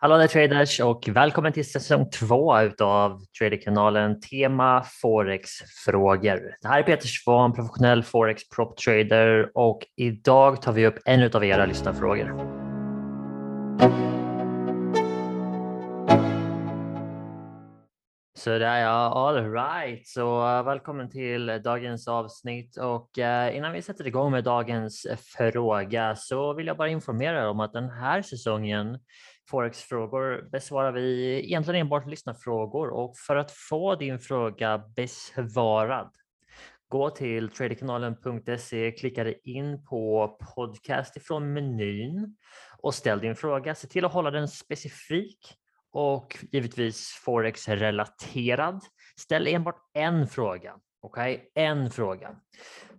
Hallå där traders och välkommen till säsong två utav Traderkanalen Tema Forex-frågor. Det här är Peter Svahn, professionell Forex prop trader och idag tar vi upp en av era lyssnarfrågor. Så det är ja, all right. Så eh, välkommen till dagens avsnitt och eh, innan vi sätter igång med dagens fråga så vill jag bara informera om att den här säsongen Forex-frågor besvarar vi egentligen enbart lyssnarfrågor och för att få din fråga besvarad gå till tradekanalen.se, klicka dig in på podcast ifrån menyn och ställ din fråga. Se till att hålla den specifik och givetvis Forex-relaterad. Ställ enbart en fråga. Okej, okay? en fråga.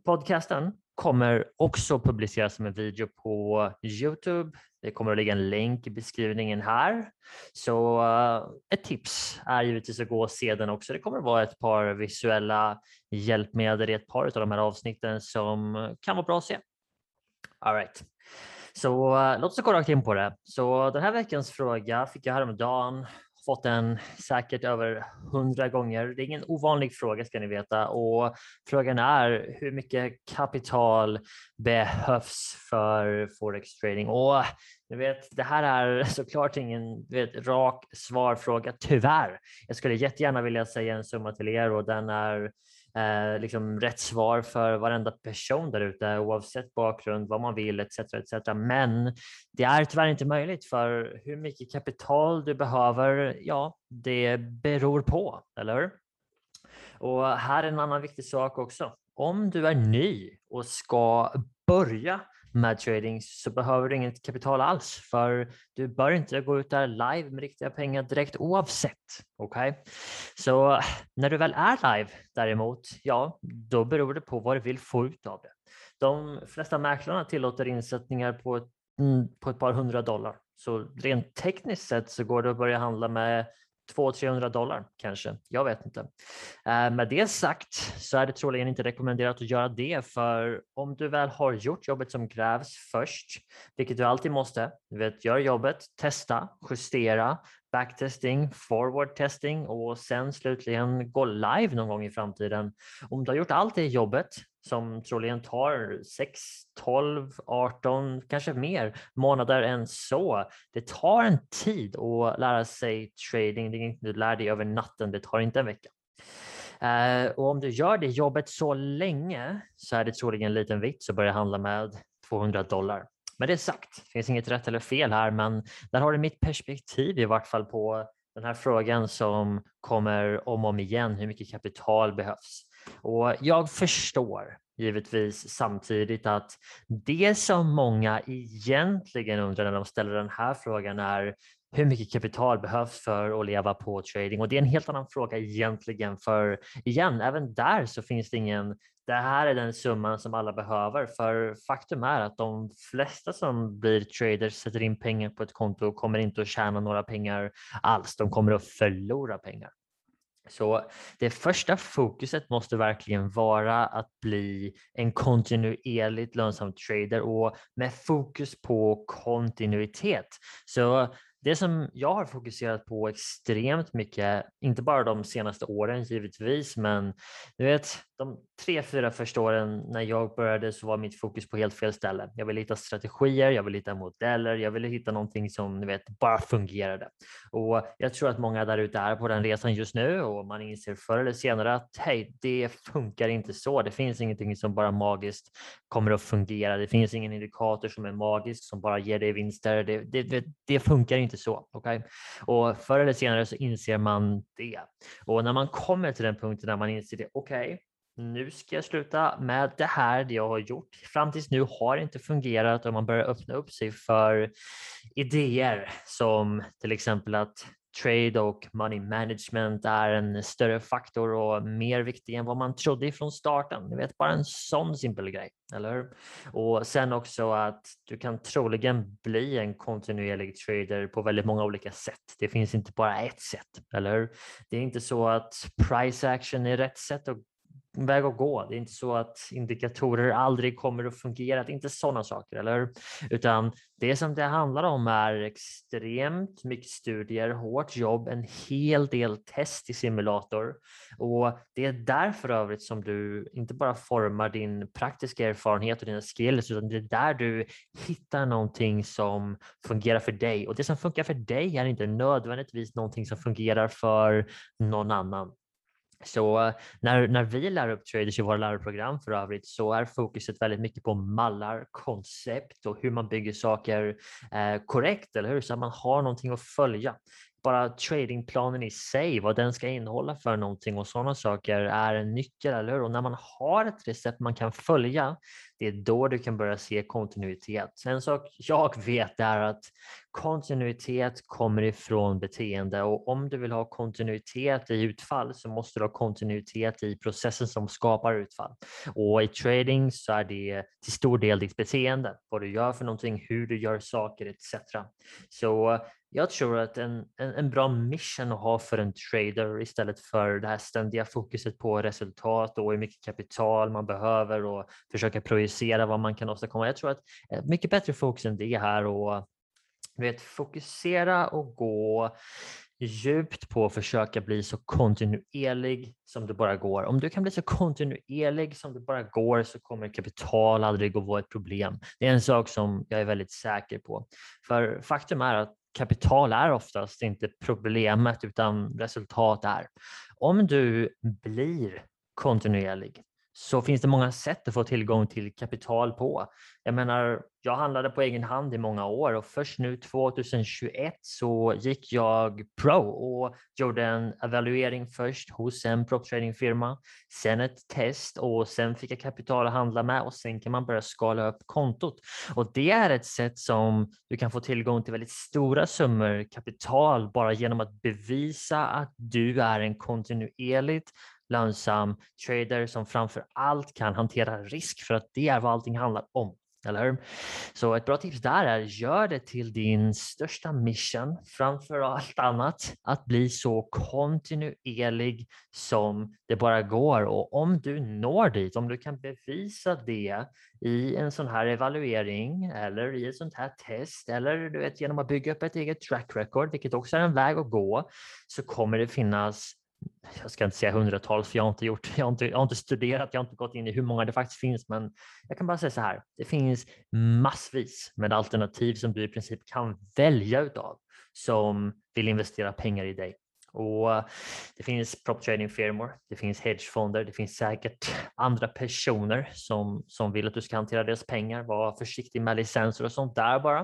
Podcasten kommer också publiceras som en video på Youtube. Det kommer att ligga en länk i beskrivningen här. Så eh, ett tips är givetvis att gå och se den också. Det kommer att vara ett par visuella hjälpmedel i ett par av de här avsnitten som kan vara bra att se. All right. Så eh, låt oss gå rakt in på det. Så den här veckans fråga fick jag häromdagen fått den säkert över hundra gånger. Det är ingen ovanlig fråga ska ni veta och frågan är hur mycket kapital behövs för forex trading? Och ni vet, det här är såklart ingen vet, rak svarfråga, tyvärr. Jag skulle jättegärna vilja säga en summa till er och den är eh, liksom rätt svar för varenda person där ute oavsett bakgrund, vad man vill etc. etc. Men det är tyvärr inte möjligt för hur mycket kapital du behöver, ja, det beror på, eller hur? Och här är en annan viktig sak också. Om du är ny och ska börja med trading så behöver du inget kapital alls för du bör inte gå ut där live med riktiga pengar direkt oavsett. Okej, okay? så när du väl är live däremot, ja, då beror det på vad du vill få ut av det. De flesta mäklarna tillåter insättningar på ett, mm, på ett par hundra dollar, så rent tekniskt sett så går det att börja handla med 200-300 dollar kanske. Jag vet inte. Eh, med det sagt så är det troligen inte rekommenderat att göra det för om du väl har gjort jobbet som krävs först, vilket du alltid måste, du vet, gör jobbet, testa, justera, backtesting, forward testing och sen slutligen gå live någon gång i framtiden. Om du har gjort allt det jobbet som troligen tar 6, 12, 18, kanske mer månader än så. Det tar en tid att lära sig trading. Det är inte du lär dig över natten. Det tar inte en vecka. Eh, och om du gör det jobbet så länge så är det troligen en liten vits att börja handla med 200 dollar. Men det sagt, det finns inget rätt eller fel här, men där har du mitt perspektiv i vart fall på den här frågan som kommer om och om igen, hur mycket kapital behövs? Och jag förstår givetvis samtidigt att det som många egentligen undrar när de ställer den här frågan är hur mycket kapital behövs för att leva på trading? Och det är en helt annan fråga egentligen för igen, även där så finns det ingen det här är den summan som alla behöver för faktum är att de flesta som blir traders sätter in pengar på ett konto och kommer inte att tjäna några pengar alls. De kommer att förlora pengar. Så det första fokuset måste verkligen vara att bli en kontinuerligt lönsam trader och med fokus på kontinuitet. Så det som jag har fokuserat på extremt mycket, inte bara de senaste åren givetvis, men du vet, de tre, fyra första åren när jag började så var mitt fokus på helt fel ställe. Jag ville hitta strategier, jag ville hitta modeller, jag ville hitta någonting som ni vet bara fungerade. Och jag tror att många där ute är på den resan just nu och man inser förr eller senare att hej, det funkar inte så. Det finns ingenting som bara magiskt kommer att fungera. Det finns ingen indikator som är magisk som bara ger dig vinster. Det, det, det, det funkar inte så. Okay? Och förr eller senare så inser man det. Och när man kommer till den punkten där man inser det, okej, okay, nu ska jag sluta med det här det jag har gjort. Fram tills nu har det inte fungerat och man börjar öppna upp sig för idéer som till exempel att trade och money management är en större faktor och mer viktig än vad man trodde från starten. Ni vet, bara en sån simpel grej, eller hur? Och sen också att du kan troligen bli en kontinuerlig trader på väldigt många olika sätt. Det finns inte bara ett sätt, eller hur? Det är inte så att price action är rätt sätt att väg att gå. Det är inte så att indikatorer aldrig kommer att fungera, det är inte sådana saker, eller Utan det som det handlar om är extremt mycket studier, hårt jobb, en hel del test i simulator och det är därför övrigt som du inte bara formar din praktiska erfarenhet och dina skills, utan det är där du hittar någonting som fungerar för dig och det som funkar för dig är inte nödvändigtvis någonting som fungerar för någon annan. Så när, när vi lär upp traders i våra lärarprogram för övrigt så är fokuset väldigt mycket på mallar, koncept och hur man bygger saker eh, korrekt, eller hur? Så att man har någonting att följa bara tradingplanen i sig, vad den ska innehålla för någonting och sådana saker är en nyckel, eller hur? Och när man har ett recept man kan följa, det är då du kan börja se kontinuitet. En sak jag vet är att kontinuitet kommer ifrån beteende och om du vill ha kontinuitet i utfall så måste du ha kontinuitet i processen som skapar utfall. Och i trading så är det till stor del ditt beteende, vad du gör för någonting, hur du gör saker etc. Så jag tror att en, en, en, bra mission att ha för en trader istället för det här ständiga fokuset på resultat och hur mycket kapital man behöver och försöka analysera vad man kan åstadkomma. Jag tror att eh, mycket bättre fokus än det här och vet, fokusera och gå djupt på att försöka bli så kontinuerlig som det bara går. Om du kan bli så kontinuerlig som det bara går så kommer kapital aldrig att vara ett problem. Det är en sak som jag är väldigt säker på. För faktum är att kapital är oftast inte problemet utan resultat är. Om du blir kontinuerlig så finns det många sätt att få tillgång till kapital på. Jag menar, jag handlade på egen hand i många år och först nu 2021 så gick jag pro och gjorde en evaluering först hos en proptradingfirma, sen ett test och sen fick jag kapital att handla med och sen kan man börja skala upp kontot. Och det är ett sätt som du kan få tillgång till väldigt stora summor kapital bara genom att bevisa att du är en kontinuerligt lönsam trader som framför allt kan hantera risk för att det är vad allting handlar om. Eller hur? Så ett bra tips där är gör det till din största mission framför allt annat att bli så kontinuerlig som det bara går och om du når dit, om du kan bevisa det i en sån här evaluering eller i ett sånt här test eller du vet genom att bygga upp ett eget track record, vilket också är en väg att gå, så kommer det finnas jag ska inte säga hundratals, för jag har inte gjort, jag har inte, jag har inte studerat, jag har inte gått in i hur många det faktiskt finns, men jag kan bara säga så här. Det finns massvis med alternativ som du i princip kan välja utav som vill investera pengar i dig. Och eh, det finns prop trading-firmor, det finns hedgefonder, det finns säkert andra personer som, som vill att du ska hantera deras pengar. Var försiktig med licenser och sånt där bara.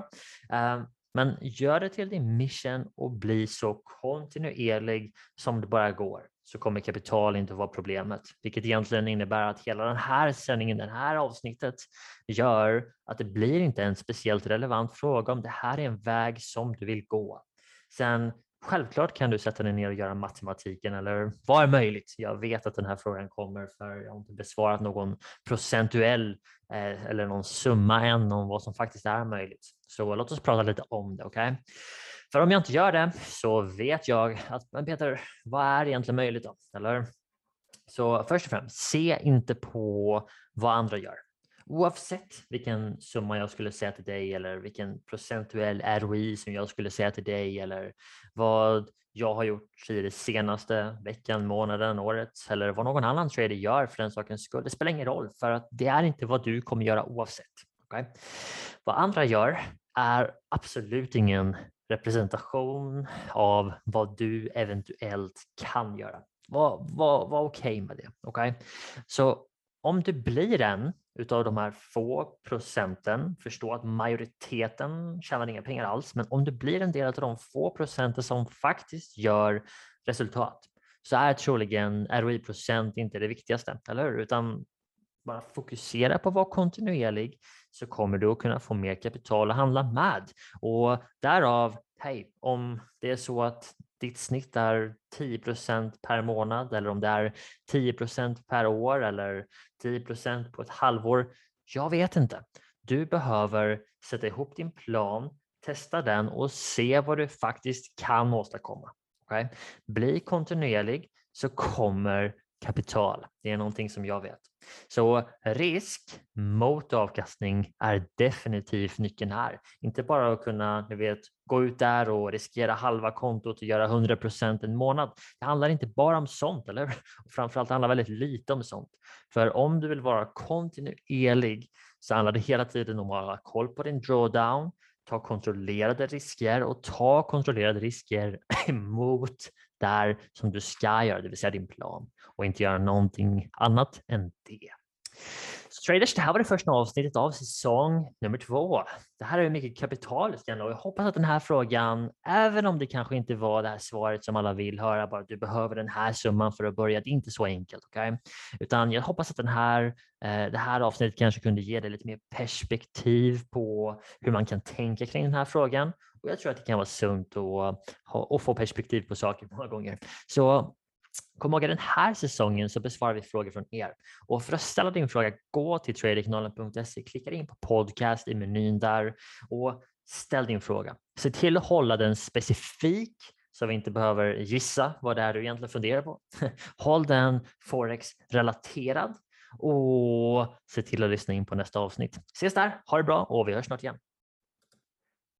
Eh, men gör det till din mission och bli så kontinuerlig som det bara går så kommer kapital inte vara problemet, vilket egentligen innebär att hela den här sändningen, det här avsnittet gör att det blir inte en speciellt relevant fråga om det här är en väg som du vill gå. Sen Självklart kan du sätta dig ner och göra matematiken eller vad är möjligt? Jag vet att den här frågan kommer för jag har inte besvarat någon procentuell eh, eller någon summa än om vad som faktiskt är möjligt. Så låt oss prata lite om det, okej? Okay? För om jag inte gör det så vet jag att, men Peter, vad är egentligen möjligt då? Eller? Så först och främst, se inte på vad andra gör oavsett vilken summa jag skulle säga till dig eller vilken procentuell ROI som jag skulle säga till dig eller vad jag har gjort i det senaste veckan, månaden, året eller vad någon annan trader gör för den sakens skull. Det spelar ingen roll för att det är inte vad du kommer göra oavsett. Okay? Vad andra gör är absolut ingen representation av vad du eventuellt kan göra. Var, var, var okej okay med det. Okay? Så om du blir en utav de här få procenten, förstå att majoriteten tjänar inga pengar alls, men om du blir en del av de få procenten som faktiskt gör resultat så är troligen ROI-procent inte det viktigaste, eller hur? Utan bara fokusera på att vara kontinuerlig så kommer du att kunna få mer kapital att handla med. Och därav, hej, om det är så att ditt snitt är 10% per månad eller om det är 10% per år eller 10% på ett halvår. Jag vet inte. Du behöver sätta ihop din plan, testa den och se vad du faktiskt kan åstadkomma. Okay? Bli kontinuerlig så kommer kapital. Det är någonting som jag vet. Så risk mot avkastning är definitivt nyckeln här. Inte bara att kunna du vet, gå ut där och riskera halva kontot och göra 100% en månad. Det handlar inte bara om sånt, eller och Framförallt handlar väldigt lite om sånt. För om du vill vara kontinuerlig så handlar det hela tiden om att ha koll på din drawdown, ta kontrollerade risker och ta kontrollerade risker mot där som du ska göra, det vill säga din plan och inte göra någonting annat än det. Så traders, det här var det första avsnittet av säsong nummer två. Det här är mycket kapital och jag hoppas att den här frågan, även om det kanske inte var det här svaret som alla vill höra, bara att du behöver den här summan för att börja, det är inte så enkelt. Okay? Utan jag hoppas att den här, eh, det här avsnittet kanske kunde ge dig lite mer perspektiv på hur man kan tänka kring den här frågan. Och jag tror att det kan vara sunt att, att få perspektiv på saker många gånger. Så Kom ihåg att den här säsongen så besvarar vi frågor från er. Och för att ställa din fråga, gå till tradingkanalen.se, klicka in på podcast i menyn där och ställ din fråga. Se till att hålla den specifik så vi inte behöver gissa vad det är du egentligen funderar på. Håll den forex-relaterad och se till att lyssna in på nästa avsnitt. Ses där, ha det bra och vi hörs snart igen.